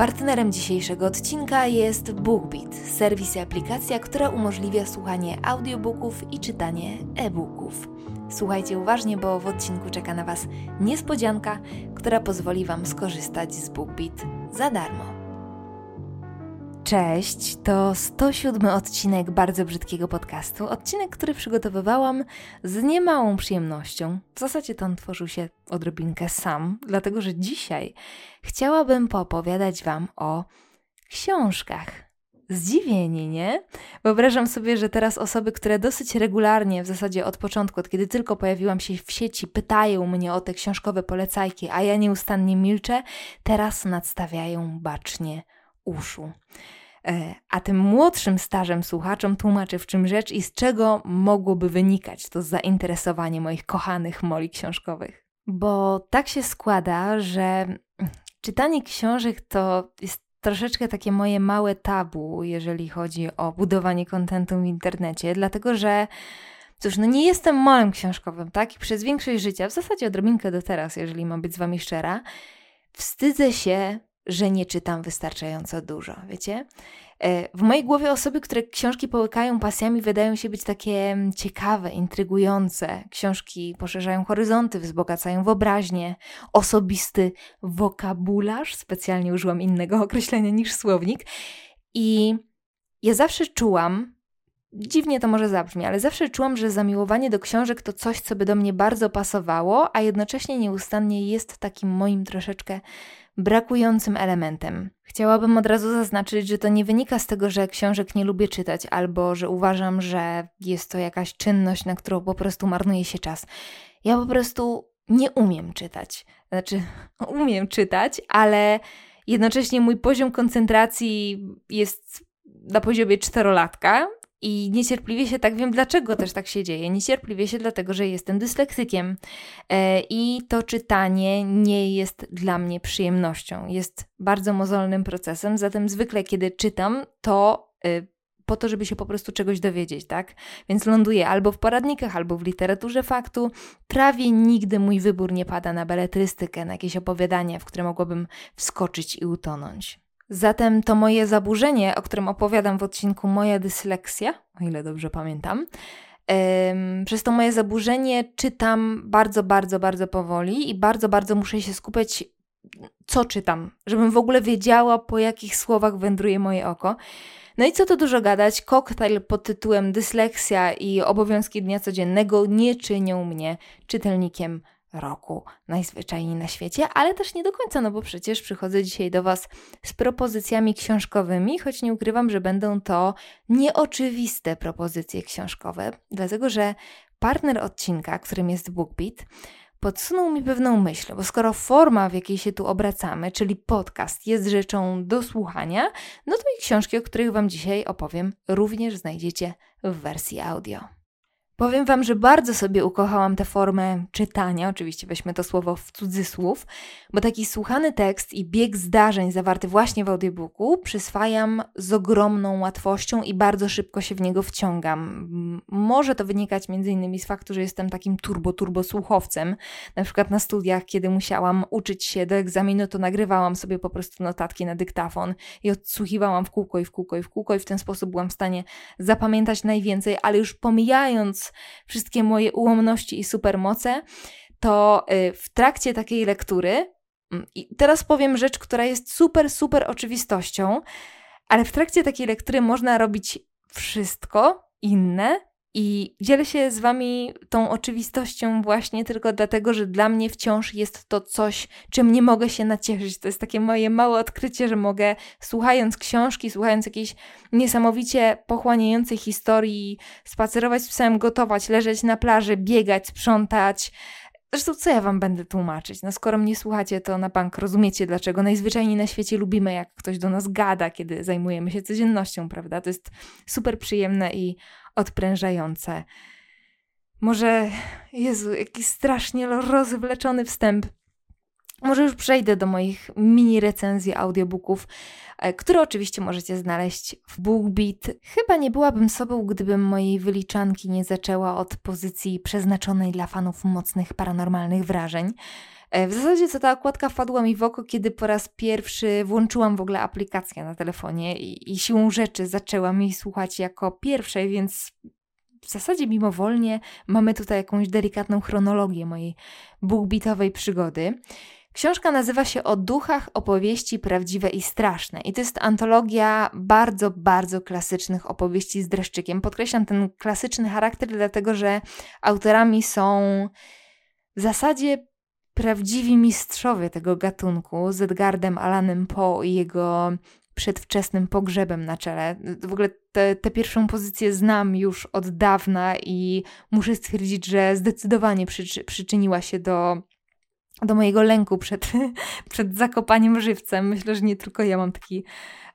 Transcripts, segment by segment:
Partnerem dzisiejszego odcinka jest BookBeat, serwis i aplikacja, która umożliwia słuchanie audiobooków i czytanie e-booków. Słuchajcie uważnie, bo w odcinku czeka na Was niespodzianka, która pozwoli Wam skorzystać z BookBeat za darmo. Cześć, to 107 odcinek bardzo brzydkiego podcastu. Odcinek, który przygotowywałam z niemałą przyjemnością. W zasadzie to on tworzył się odrobinkę sam, dlatego że dzisiaj chciałabym poopowiadać Wam o książkach. Zdziwieni, nie? Wyobrażam sobie, że teraz osoby, które dosyć regularnie, w zasadzie od początku, od kiedy tylko pojawiłam się w sieci, pytają mnie o te książkowe polecajki, a ja nieustannie milczę, teraz nadstawiają bacznie uszu. E, a tym młodszym stażem słuchaczom tłumaczę, w czym rzecz i z czego mogłoby wynikać to zainteresowanie moich kochanych moli książkowych. Bo tak się składa, że czytanie książek to jest troszeczkę takie moje małe tabu, jeżeli chodzi o budowanie kontentu w internecie, dlatego że Cóż, no nie jestem małym książkowym, tak? I przez większość życia, w zasadzie odrobinkę do teraz, jeżeli mam być z wami szczera, wstydzę się że nie czytam wystarczająco dużo, wiecie? E, w mojej głowie osoby, które książki połykają pasjami, wydają się być takie mm, ciekawe, intrygujące. Książki poszerzają horyzonty, wzbogacają wyobraźnię, osobisty wokabularz. Specjalnie użyłam innego określenia niż słownik. I ja zawsze czułam, dziwnie to może zabrzmi, ale zawsze czułam, że zamiłowanie do książek to coś, co by do mnie bardzo pasowało, a jednocześnie nieustannie jest takim moim troszeczkę brakującym elementem. Chciałabym od razu zaznaczyć, że to nie wynika z tego, że książek nie lubię czytać albo że uważam, że jest to jakaś czynność, na którą po prostu marnuje się czas. Ja po prostu nie umiem czytać. Znaczy, umiem czytać, ale jednocześnie mój poziom koncentracji jest na poziomie czterolatka i niecierpliwie się tak wiem, dlaczego też tak się dzieje. Niecierpliwie się dlatego, że jestem dysleksykiem e, i to czytanie nie jest dla mnie przyjemnością. Jest bardzo mozolnym procesem, zatem zwykle kiedy czytam, to e, po to, żeby się po prostu czegoś dowiedzieć, tak? Więc ląduję albo w poradnikach, albo w literaturze faktu. Prawie nigdy mój wybór nie pada na beletrystykę, na jakieś opowiadania, w które mogłabym wskoczyć i utonąć. Zatem to moje zaburzenie, o którym opowiadam w odcinku Moja dysleksja, o ile dobrze pamiętam, przez to moje zaburzenie czytam bardzo, bardzo, bardzo powoli i bardzo, bardzo muszę się skupiać, co czytam, żebym w ogóle wiedziała, po jakich słowach wędruje moje oko. No i co tu dużo gadać, koktajl pod tytułem Dysleksja i obowiązki dnia codziennego nie czynią mnie czytelnikiem roku najzwyczajniej na świecie, ale też nie do końca, no bo przecież przychodzę dzisiaj do Was z propozycjami książkowymi, choć nie ukrywam, że będą to nieoczywiste propozycje książkowe, dlatego że partner odcinka, którym jest BookBeat, podsunął mi pewną myśl, bo skoro forma, w jakiej się tu obracamy, czyli podcast, jest rzeczą do słuchania, no to i książki, o których Wam dzisiaj opowiem, również znajdziecie w wersji audio. Powiem Wam, że bardzo sobie ukochałam tę formę czytania, oczywiście weźmy to słowo w cudzysłów, bo taki słuchany tekst i bieg zdarzeń zawarty właśnie w audiobooku przyswajam z ogromną łatwością i bardzo szybko się w niego wciągam. Może to wynikać m.in. z faktu, że jestem takim turbo-turbo słuchowcem. Na przykład na studiach, kiedy musiałam uczyć się do egzaminu, to nagrywałam sobie po prostu notatki na dyktafon i odsłuchiwałam w kółko i w kółko i w kółko i w ten sposób byłam w stanie zapamiętać najwięcej, ale już pomijając wszystkie moje ułomności i supermoce, to y, w trakcie takiej lektury, mm, i teraz powiem rzecz, która jest super, super oczywistością, ale w trakcie takiej lektury można robić wszystko inne, i dzielę się z Wami tą oczywistością właśnie tylko dlatego, że dla mnie wciąż jest to coś, czym nie mogę się nacieszyć. To jest takie moje małe odkrycie, że mogę słuchając książki, słuchając jakiejś niesamowicie pochłaniającej historii, spacerować z psem, gotować, leżeć na plaży, biegać, sprzątać. Zresztą co ja Wam będę tłumaczyć? No skoro mnie słuchacie, to na bank rozumiecie, dlaczego najzwyczajniej na świecie lubimy, jak ktoś do nas gada, kiedy zajmujemy się codziennością, prawda? To jest super przyjemne i odprężające. Może, Jezu, jaki strasznie rozwleczony wstęp. Może już przejdę do moich mini recenzji audiobooków, e, które oczywiście możecie znaleźć w BookBeat. Chyba nie byłabym sobą, gdybym mojej wyliczanki nie zaczęła od pozycji przeznaczonej dla fanów mocnych paranormalnych wrażeń. E, w zasadzie to ta okładka wpadła mi w oko, kiedy po raz pierwszy włączyłam w ogóle aplikację na telefonie i, i siłą rzeczy zaczęłam jej słuchać jako pierwszej, więc w zasadzie mimowolnie mamy tutaj jakąś delikatną chronologię mojej boogbitowej przygody. Książka nazywa się O duchach opowieści prawdziwe i straszne. I to jest antologia bardzo, bardzo klasycznych opowieści z dreszczykiem. Podkreślam ten klasyczny charakter, dlatego że autorami są w zasadzie prawdziwi mistrzowie tego gatunku z Edgardem Alanem Poe i jego przedwczesnym pogrzebem na czele. W ogóle tę pierwszą pozycję znam już od dawna i muszę stwierdzić, że zdecydowanie przyczy przyczyniła się do do mojego lęku przed, przed zakopaniem żywcem. Myślę, że nie tylko ja mam taki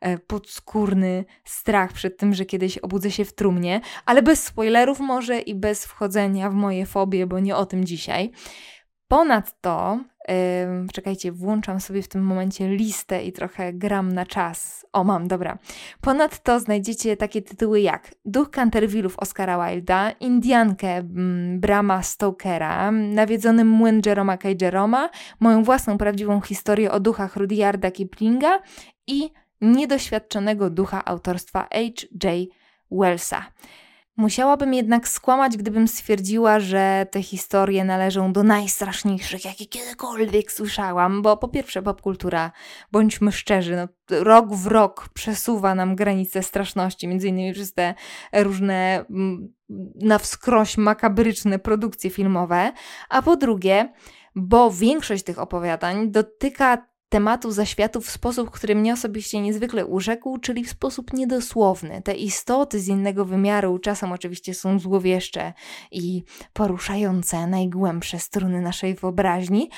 e, podskórny strach przed tym, że kiedyś obudzę się w trumnie, ale bez spoilerów może i bez wchodzenia w moje fobie, bo nie o tym dzisiaj. Ponadto, yy, czekajcie, włączam sobie w tym momencie listę i trochę gram na czas. O, mam, dobra. Ponadto znajdziecie takie tytuły jak Duch Cantervillów Oscara Wilda, Indiankę mm, Brama Stokera, Nawiedzony młyn Jeroma K. Jeroma, moją własną prawdziwą historię o duchach Rudyarda Kiplinga i Niedoświadczonego ducha autorstwa H.J. Wellsa. Musiałabym jednak skłamać, gdybym stwierdziła, że te historie należą do najstraszniejszych, jakie kiedykolwiek słyszałam, bo po pierwsze popkultura, bądźmy szczerzy, no, rok w rok przesuwa nam granice straszności, między innymi przez te różne mm, na wskroś makabryczne produkcje filmowe, a po drugie, bo większość tych opowiadań dotyka tematu zaświatu w sposób, który mnie osobiście niezwykle urzekł, czyli w sposób niedosłowny. Te istoty z innego wymiaru czasem oczywiście są złowieszcze i poruszające najgłębsze struny naszej wyobraźni,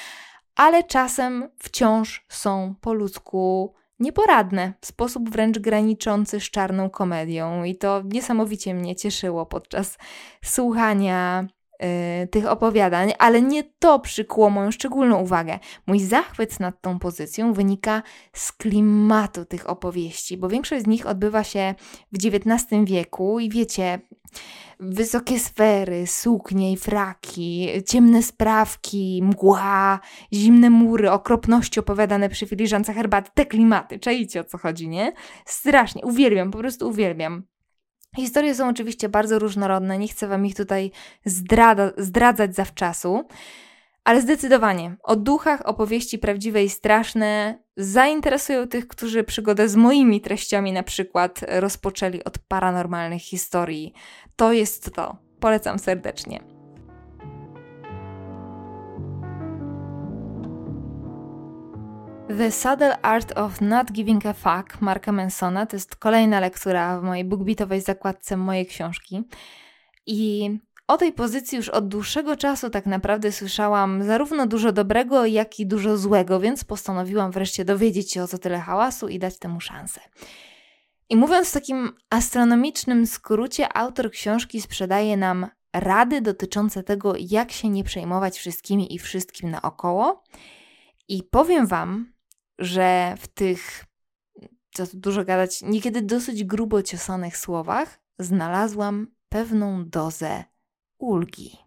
ale czasem wciąż są po ludzku nieporadne, w sposób wręcz graniczący z czarną komedią. I to niesamowicie mnie cieszyło podczas słuchania tych opowiadań, ale nie to przykuło moją szczególną uwagę. Mój zachwyt nad tą pozycją wynika z klimatu tych opowieści, bo większość z nich odbywa się w XIX wieku i wiecie, wysokie sfery, suknie i fraki, ciemne sprawki, mgła, zimne mury, okropności opowiadane przy filiżance herbaty, te klimaty, czajcie o co chodzi, nie? Strasznie, uwielbiam, po prostu uwielbiam. Historie są oczywiście bardzo różnorodne, nie chcę Wam ich tutaj zdrada, zdradzać zawczasu, ale zdecydowanie o duchach opowieści prawdziwe i straszne zainteresują tych, którzy przygodę z moimi treściami na przykład rozpoczęli od paranormalnych historii. To jest to. Polecam serdecznie. The Subtle Art of Not Giving a Fuck Marka Mansona to jest kolejna lektura w mojej bookbitowej zakładce mojej książki. I o tej pozycji już od dłuższego czasu tak naprawdę słyszałam zarówno dużo dobrego, jak i dużo złego, więc postanowiłam wreszcie dowiedzieć się o co tyle hałasu i dać temu szansę. I mówiąc w takim astronomicznym skrócie, autor książki sprzedaje nam rady dotyczące tego, jak się nie przejmować wszystkimi i wszystkim naokoło. I powiem Wam, że w tych, co tu dużo gadać, niekiedy dosyć grubo ciosanych słowach znalazłam pewną dozę ulgi.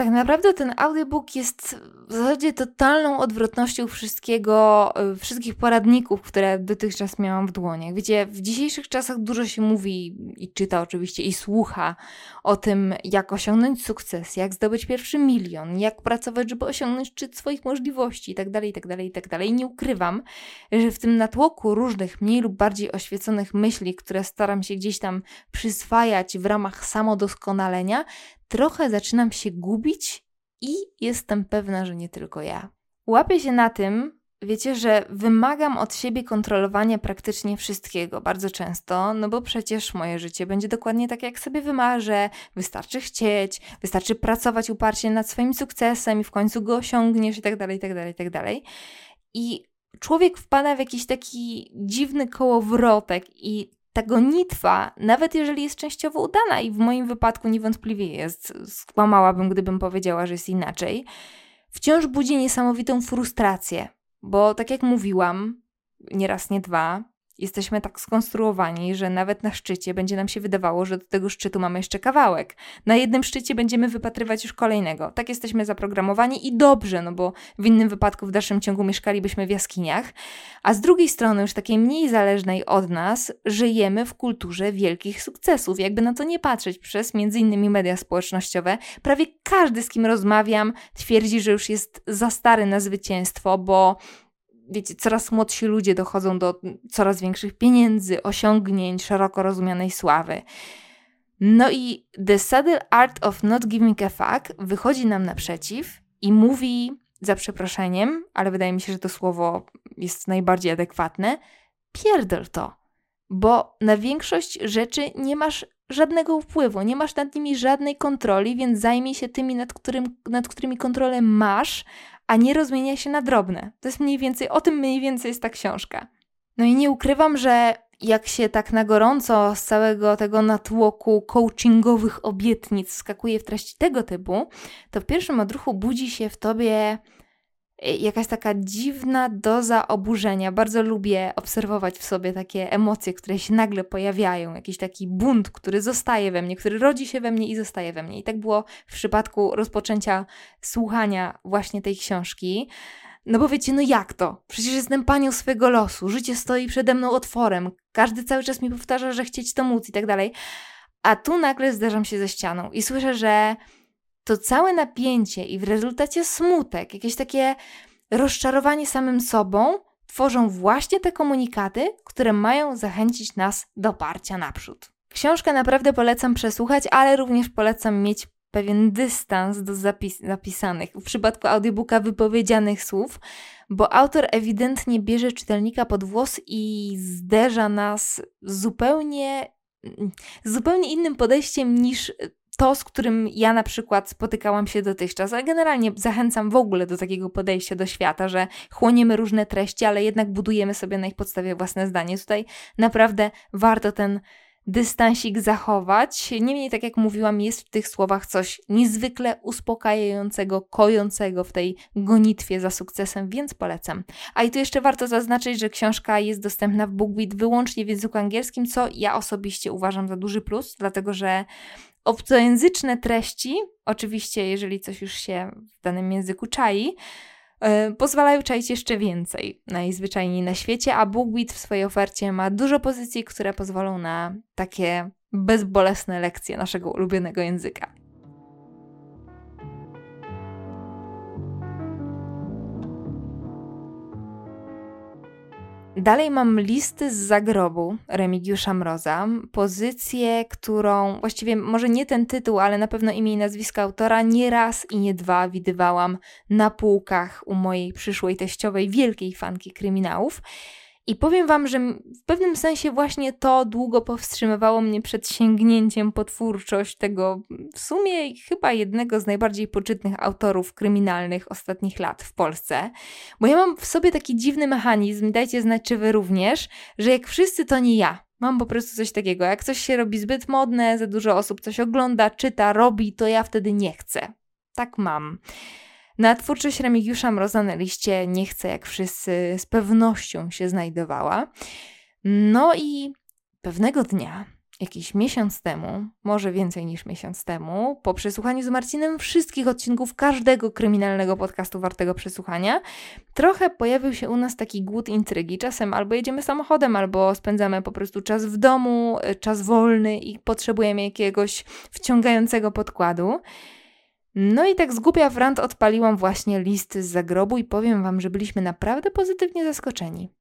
Tak naprawdę ten audiobook jest w zasadzie totalną odwrotnością wszystkiego, y, wszystkich poradników, które dotychczas miałam w dłoniach. Wiecie, w dzisiejszych czasach dużo się mówi i czyta oczywiście i słucha o tym, jak osiągnąć sukces, jak zdobyć pierwszy milion, jak pracować, żeby osiągnąć szczyt swoich możliwości itd., itd., itd. I nie ukrywam, że w tym natłoku różnych mniej lub bardziej oświeconych myśli, które staram się gdzieś tam przyswajać w ramach samodoskonalenia, trochę zaczynam się gubić i jestem pewna, że nie tylko ja. Łapię się na tym, wiecie, że wymagam od siebie kontrolowania praktycznie wszystkiego bardzo często, no bo przecież moje życie będzie dokładnie tak, jak sobie wymarzę. Wystarczy chcieć, wystarczy pracować uparcie nad swoim sukcesem i w końcu go osiągniesz i tak dalej, i tak dalej, i tak dalej. I człowiek wpada w jakiś taki dziwny kołowrotek i ta gonitwa, nawet jeżeli jest częściowo udana i w moim wypadku niewątpliwie jest, skłamałabym, gdybym powiedziała, że jest inaczej, wciąż budzi niesamowitą frustrację, bo tak jak mówiłam, nie raz, nie dwa, jesteśmy tak skonstruowani, że nawet na szczycie będzie nam się wydawało, że do tego szczytu mamy jeszcze kawałek. Na jednym szczycie będziemy wypatrywać już kolejnego. Tak jesteśmy zaprogramowani i dobrze, no bo w innym wypadku w dalszym ciągu mieszkalibyśmy w jaskiniach. A z drugiej strony, już takiej mniej zależnej od nas, żyjemy w kulturze wielkich sukcesów. Jakby na to nie patrzeć przez innymi media społecznościowe, prawie każdy, z kim rozmawiam, twierdzi, że już jest za stary na zwycięstwo, bo wiecie, coraz młodsi ludzie dochodzą do coraz większych pieniędzy, osiągnięć, szeroko rozumianej sławy. No i The Subtle Art of Not Giving a Fuck wychodzi nam naprzeciw i mówi, za przeproszeniem, ale wydaje mi się, że to słowo jest najbardziej adekwatne, pierdol to, bo na większość rzeczy nie masz żadnego wpływu, nie masz nad nimi żadnej kontroli, więc zajmij się tymi, nad, którym, nad którymi kontrolę masz, a nie rozmienia się na drobne. To jest mniej więcej, o tym mniej więcej jest ta książka. No i nie ukrywam, że jak się tak na gorąco z całego tego natłoku coachingowych obietnic skakuje w treści tego typu, to w pierwszym odruchu budzi się w tobie jakaś taka dziwna doza oburzenia. Bardzo lubię obserwować w sobie takie emocje, które się nagle pojawiają, jakiś taki bunt, który zostaje we mnie, który rodzi się we mnie i zostaje we mnie. I tak było w przypadku rozpoczęcia słuchania właśnie tej książki. No bo wiecie, no jak to? Przecież jestem panią swojego losu, życie stoi przede mną otworem, każdy cały czas mi powtarza, że chcieć to móc i tak dalej. A tu nagle zderzam się ze ścianą i słyszę, że to całe napięcie i w rezultacie smutek, jakieś takie rozczarowanie samym sobą tworzą właśnie te komunikaty, które mają zachęcić nas do parcia naprzód. Książkę naprawdę polecam przesłuchać, ale również polecam mieć pewien dystans do zapis zapisanych, w przypadku audiobooka wypowiedzianych słów, bo autor ewidentnie bierze czytelnika pod włos i zderza nas zupełnie, zupełnie innym podejściem niż to, z którym ja na przykład spotykałam się dotychczas, a generalnie zachęcam w ogóle do takiego podejścia do świata, że chłoniemy różne treści, ale jednak budujemy sobie na ich podstawie własne zdanie. Tutaj naprawdę warto ten dystansik zachować. Niemniej, tak jak mówiłam, jest w tych słowach coś niezwykle uspokajającego, kojącego w tej gonitwie za sukcesem, więc polecam. A i tu jeszcze warto zaznaczyć, że książka jest dostępna w BookBeat wyłącznie w języku angielskim, co ja osobiście uważam za duży plus, dlatego że obcojęzyczne treści, oczywiście jeżeli coś już się w danym języku czai, yy, pozwalają czaić jeszcze więcej najzwyczajniej na świecie, a BookBeat w swojej ofercie ma dużo pozycji, które pozwolą na takie bezbolesne lekcje naszego ulubionego języka. Dalej mam listy z zagrobu Remigiusza Mroza, pozycję, którą właściwie może nie ten tytuł, ale na pewno imię i nazwisko autora nie raz i nie dwa widywałam na półkach u mojej przyszłej teściowej, wielkiej fanki kryminałów. I powiem Wam, że w pewnym sensie właśnie to długo powstrzymywało mnie przed sięgnięciem po twórczość tego w sumie chyba jednego z najbardziej poczytnych autorów kryminalnych ostatnich lat w Polsce. Bo ja mam w sobie taki dziwny mechanizm, dajcie znać, czy Wy również, że jak wszyscy, to nie ja. Mam po prostu coś takiego. Jak coś się robi zbyt modne, za dużo osób coś ogląda, czyta, robi, to ja wtedy nie chcę. Tak mam. Na twórczość Remigiusza Mroza na liście nie chcę, jak wszyscy, z pewnością się znajdowała. No i pewnego dnia, jakiś miesiąc temu, może więcej niż miesiąc temu, po przesłuchaniu z Marcinem wszystkich odcinków każdego kryminalnego podcastu wartego przesłuchania, trochę pojawił się u nas taki głód intrygi. Czasem albo jedziemy samochodem, albo spędzamy po prostu czas w domu, czas wolny i potrzebujemy jakiegoś wciągającego podkładu. No i tak z głupia frant odpaliłam właśnie listy z zagrobu i powiem wam, że byliśmy naprawdę pozytywnie zaskoczeni.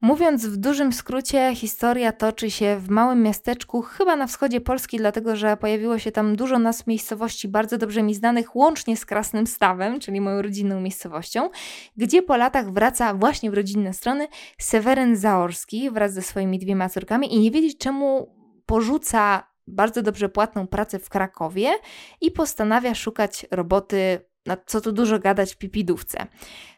Mówiąc w dużym skrócie, historia toczy się w małym miasteczku, chyba na wschodzie Polski, dlatego że pojawiło się tam dużo nas miejscowości bardzo dobrze mi znanych, łącznie z Krasnym Stawem, czyli moją rodzinną miejscowością, gdzie po latach wraca właśnie w rodzinne strony Seweryn Zaorski wraz ze swoimi dwiema córkami i nie wiedzieć czemu porzuca bardzo dobrze płatną pracę w Krakowie i postanawia szukać roboty na co tu dużo gadać pipidówce.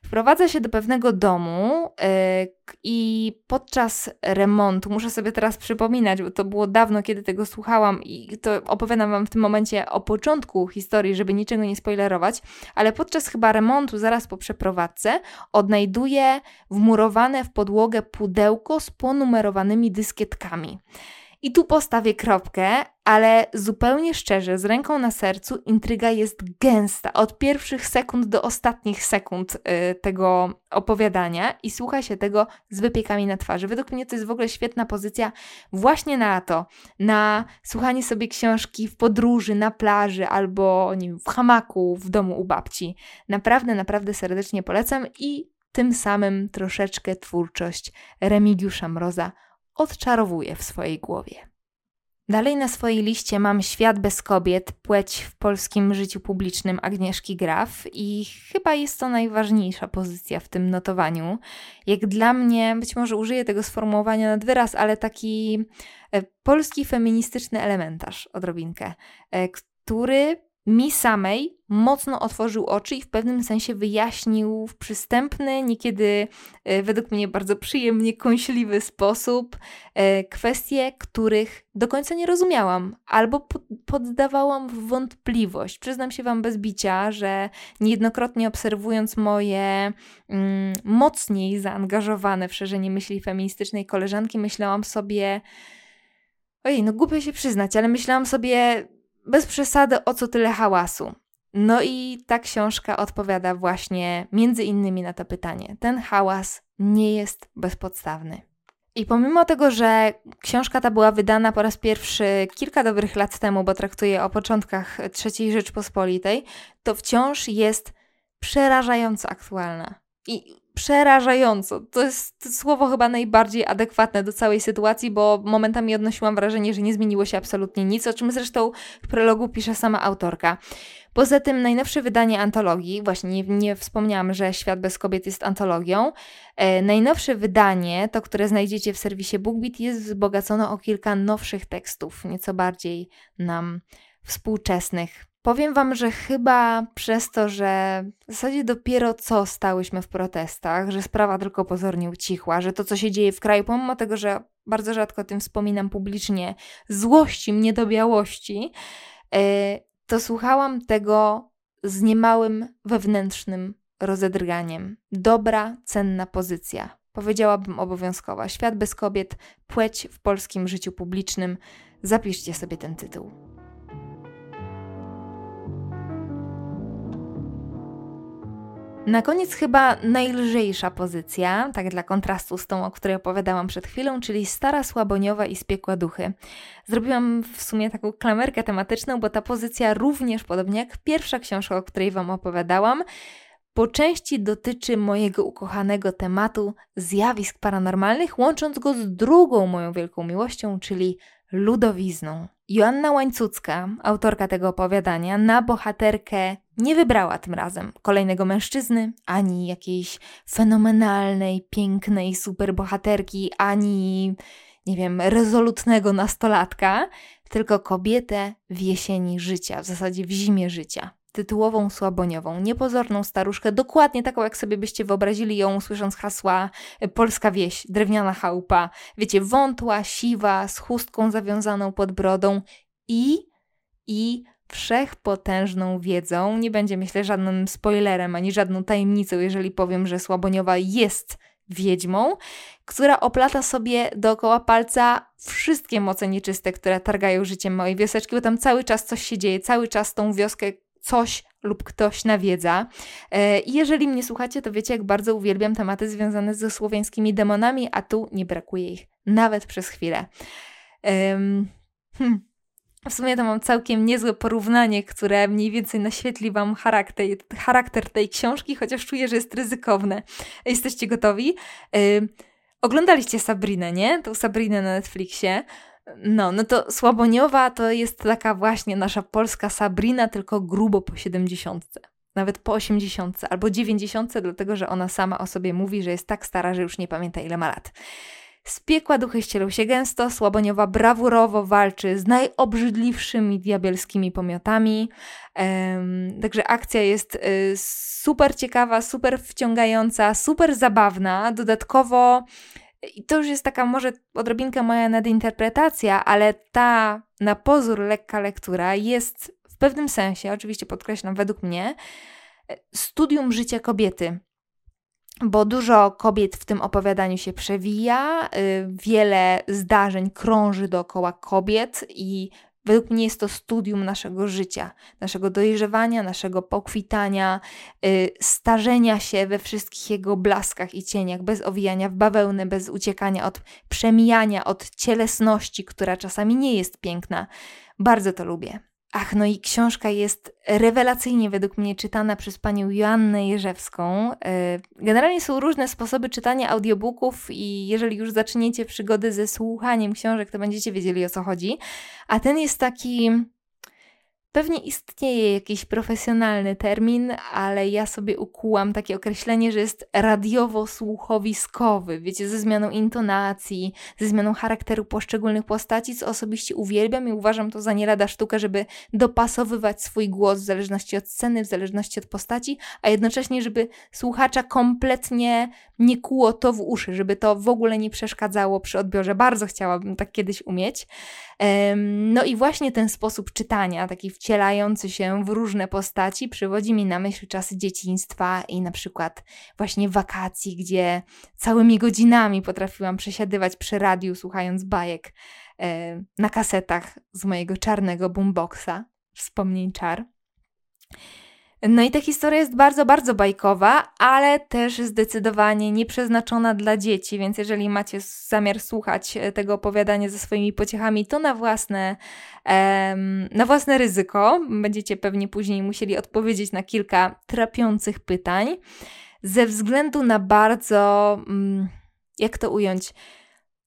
Wprowadza się do pewnego domu yy, i podczas remontu, muszę sobie teraz przypominać, bo to było dawno, kiedy tego słuchałam i to opowiadam Wam w tym momencie o początku historii, żeby niczego nie spoilerować, ale podczas chyba remontu, zaraz po przeprowadzce, odnajduję wmurowane w podłogę pudełko z ponumerowanymi dyskietkami. I tu postawię kropkę, ale zupełnie szczerze, z ręką na sercu, intryga jest gęsta od pierwszych sekund do ostatnich sekund y, tego opowiadania i słucha się tego z wypiekami na twarzy. Według mnie to jest w ogóle świetna pozycja właśnie na to, na słuchanie sobie książki w podróży, na plaży albo nie wiem, w hamaku w domu u babci. Naprawdę, naprawdę serdecznie polecam i tym samym troszeczkę twórczość Remigiusza Mroza odczarowuje w swojej głowie. Dalej na swojej liście mam Świat bez kobiet, płeć w polskim życiu publicznym Agnieszki Graf i chyba jest to najważniejsza pozycja w tym notowaniu. Jak dla mnie, być może użyję tego sformułowania nad wyraz, ale taki e, polski feministyczny elementarz, odrobinkę, e, który mi samej mocno otworzył oczy i w pewnym sensie wyjaśnił w przystępny, niekiedy e, według mnie bardzo przyjemnie kąśliwy sposób e, kwestie, których do końca nie rozumiałam albo poddawałam w wątpliwość. Przyznam się Wam bez bicia, że niejednokrotnie obserwując moje mm, mocniej zaangażowane w szerzenie myśli feministycznej koleżanki, myślałam sobie. Ojej, no głupio się przyznać, ale myślałam sobie, bez przesady, o co tyle hałasu? No i ta książka odpowiada właśnie między innymi na to pytanie. Ten hałas nie jest bezpodstawny. I pomimo tego, że książka ta była wydana po raz pierwszy kilka dobrych lat temu, bo traktuje o początkach III Rzeczpospolitej, to wciąż jest przerażająco aktualna. I przerażająco. To jest słowo chyba najbardziej adekwatne do całej sytuacji, bo momentami odnosiłam wrażenie, że nie zmieniło się absolutnie nic, o czym zresztą w prologu pisze sama autorka. Poza tym najnowsze wydanie antologii, właśnie nie, nie wspomniałam, że Świat bez kobiet jest antologią. E, najnowsze wydanie, to które znajdziecie w serwisie BookBeat, jest wzbogacone o kilka nowszych tekstów, nieco bardziej nam współczesnych. Powiem Wam, że chyba przez to, że w zasadzie dopiero co stałyśmy w protestach, że sprawa tylko pozornie ucichła, że to, co się dzieje w kraju, pomimo tego, że bardzo rzadko o tym wspominam publicznie, złości mnie do białości, e, to słuchałam tego z niemałym wewnętrznym rozedrganiem. Dobra, cenna pozycja. Powiedziałabym obowiązkowa. Świat bez kobiet, płeć w polskim życiu publicznym. Zapiszcie sobie ten tytuł. Na koniec chyba najlżejsza pozycja, tak dla kontrastu z tą, o której opowiadałam przed chwilą, czyli Stara Słaboniowa i Spiekła Duchy. Zrobiłam w sumie taką klamerkę tematyczną, bo ta pozycja również, podobnie jak pierwsza książka, o której Wam opowiadałam, po części dotyczy mojego ukochanego tematu zjawisk paranormalnych, łącząc go z drugą moją wielką miłością, czyli ludowizną. Joanna Łańcucka, autorka tego opowiadania, na bohaterkę nie wybrała tym razem kolejnego mężczyzny, ani jakiejś fenomenalnej, pięknej superbohaterki, ani, nie wiem, rezolutnego nastolatka, tylko kobietę w jesieni życia, w zasadzie w zimie życia tytułową słaboniową, niepozorną staruszkę, dokładnie taką, jak sobie byście wyobrazili ją, słysząc hasła e, polska wieś, drewniana chałupa. Wiecie, wątła, siwa, z chustką zawiązaną pod brodą i, i wszechpotężną wiedzą. Nie będzie, myślę, żadnym spoilerem ani żadną tajemnicą, jeżeli powiem, że Słaboniowa jest wiedźmą, która oplata sobie dookoła palca wszystkie moce nieczyste, które targają życiem małej wioseczki, bo tam cały czas coś się dzieje, cały czas tą wioskę coś lub ktoś nawiedza. E, I jeżeli mnie słuchacie, to wiecie, jak bardzo uwielbiam tematy związane ze słowiańskimi demonami, a tu nie brakuje ich nawet przez chwilę. Um, hmm. W sumie to mam całkiem niezłe porównanie, które mniej więcej naświetli Wam charakter, charakter tej książki, chociaż czuję, że jest ryzykowne. Jesteście gotowi? Yy, oglądaliście Sabrinę, nie? Tą Sabrinę na Netflixie. No, no to Słaboniowa to jest taka właśnie nasza polska Sabrina, tylko grubo po 70. Nawet po 80 albo 90, dlatego że ona sama o sobie mówi, że jest tak stara, że już nie pamięta ile ma lat. Z piekła duchy ścielą się gęsto, Słaboniowa brawurowo walczy z najobrzydliwszymi diabelskimi pomiotami. Um, także akcja jest y, super ciekawa, super wciągająca, super zabawna. Dodatkowo i to już jest taka może odrobinka moja nadinterpretacja, ale ta na pozór lekka lektura jest w pewnym sensie, oczywiście podkreślam, według mnie, studium życia kobiety. Bo dużo kobiet w tym opowiadaniu się przewija, y, wiele zdarzeń krąży dookoła kobiet, i Według mnie jest to studium naszego życia, naszego dojrzewania, naszego pokwitania, yy, starzenia się we wszystkich jego blaskach i cieniach, bez owijania w bawełnę, bez uciekania od przemijania, od cielesności, która czasami nie jest piękna. Bardzo to lubię. Ach, no i książka jest rewelacyjnie według mnie czytana przez panią Joannę Jerzewską. E, generalnie są różne sposoby czytania audiobooków i jeżeli już zaczniecie przygody ze słuchaniem książek, to będziecie wiedzieli o co chodzi. A ten jest taki Pewnie istnieje jakiś profesjonalny termin, ale ja sobie ukułam takie określenie, że jest radiowo-słuchowiskowy, wiecie, ze zmianą intonacji, ze zmianą charakteru poszczególnych postaci, co osobiście uwielbiam i uważam to za nie lada sztuka, żeby dopasowywać swój głos w zależności od sceny, w zależności od postaci, a jednocześnie, żeby słuchacza kompletnie nie kuło to w uszy, żeby to w ogóle nie przeszkadzało przy odbiorze. Bardzo chciałabym tak kiedyś umieć. No i właśnie ten sposób czytania, taki wcielający się w różne postaci, przywodzi mi na myśl czasy dzieciństwa i na przykład właśnie wakacji, gdzie całymi godzinami potrafiłam przesiadywać przy radiu, słuchając bajek na kasetach z mojego czarnego boomboxa, wspomnień czar. No i ta historia jest bardzo, bardzo bajkowa, ale też zdecydowanie nieprzeznaczona dla dzieci, więc jeżeli macie zamiar słuchać e, tego opowiadania ze swoimi pociechami, to na własne, um, na własne ryzyko. Będziecie pewnie później musieli odpowiedzieć na kilka trapiących pytań. Ze względu na bardzo, um, jak to ująć,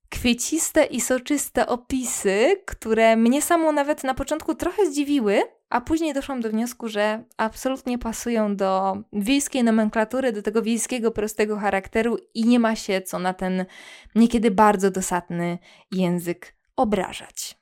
kwieciste i soczyste opisy, które mnie samo nawet na początku trochę zdziwiły, a później doszłam do wniosku, że absolutnie pasują do wiejskiej nomenklatury, do tego wiejskiego prostego charakteru i nie ma się co na ten niekiedy bardzo dosadny język obrażać.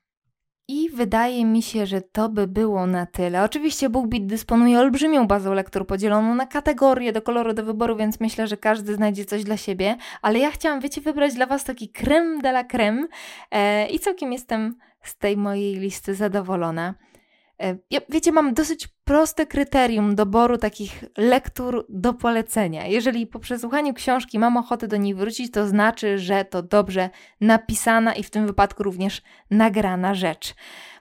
I wydaje mi się, że to by było na tyle. Oczywiście BookBeat dysponuje olbrzymią bazą lektur podzieloną na kategorie do koloru do wyboru, więc myślę, że każdy znajdzie coś dla siebie. Ale ja chciałam, wiecie, wybrać dla Was taki creme de la creme e, i całkiem jestem z tej mojej listy zadowolona. E, ja, wiecie, mam dosyć proste kryterium doboru takich lektur do polecenia. Jeżeli po przesłuchaniu książki mam ochotę do niej wrócić, to znaczy, że to dobrze napisana i w tym wypadku również nagrana rzecz.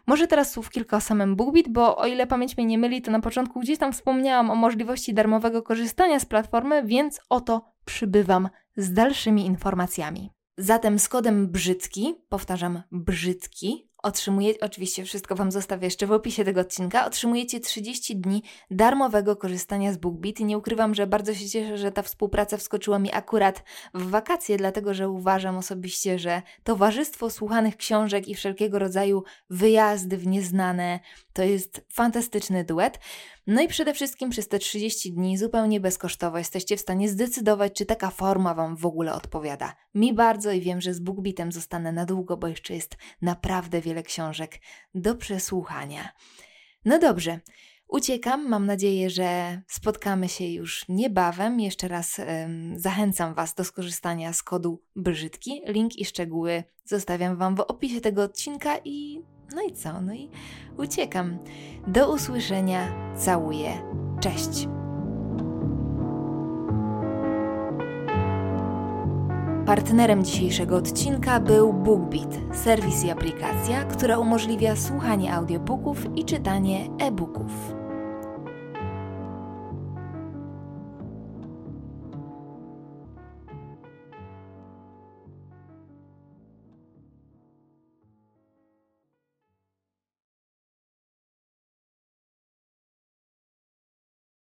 Może teraz słów kilka o samym BookBeat, bo o ile pamięć mnie nie myli, to na początku gdzieś tam wspomniałam o możliwości darmowego korzystania z platformy, więc oto przybywam z dalszymi informacjami. Zatem z kodem brzydki, powtarzam brzydki, otrzymujecie, oczywiście wszystko Wam zostawię jeszcze w opisie tego odcinka, otrzymujecie 30 dni darmowego korzystania z BookBeat i nie ukrywam, że bardzo się cieszę, że ta współpraca wskoczyła mi akurat w wakacje, dlatego że uważam osobiście, że towarzystwo słuchanych książek i wszelkiego rodzaju wyjazdy w nieznane to jest fantastyczny duet. No i przede wszystkim przez te 30 dni zupełnie bezkosztowo jesteście w stanie zdecydować, czy taka forma Wam w ogóle odpowiada. Mi bardzo i wiem, że z BookBeatem zostanę na długo, bo jeszcze jest naprawdę wiele książek do przesłuchania. No dobrze. Uciekam, mam nadzieję, że spotkamy się już niebawem. Jeszcze raz ym, zachęcam Was do skorzystania z kodu Brzydki. Link i szczegóły zostawiam Wam w opisie tego odcinka i no i co? No i uciekam. Do usłyszenia. Całuję. Cześć. Partnerem dzisiejszego odcinka był BookBeat, serwis i aplikacja, która umożliwia słuchanie audiobooków i czytanie e-booków.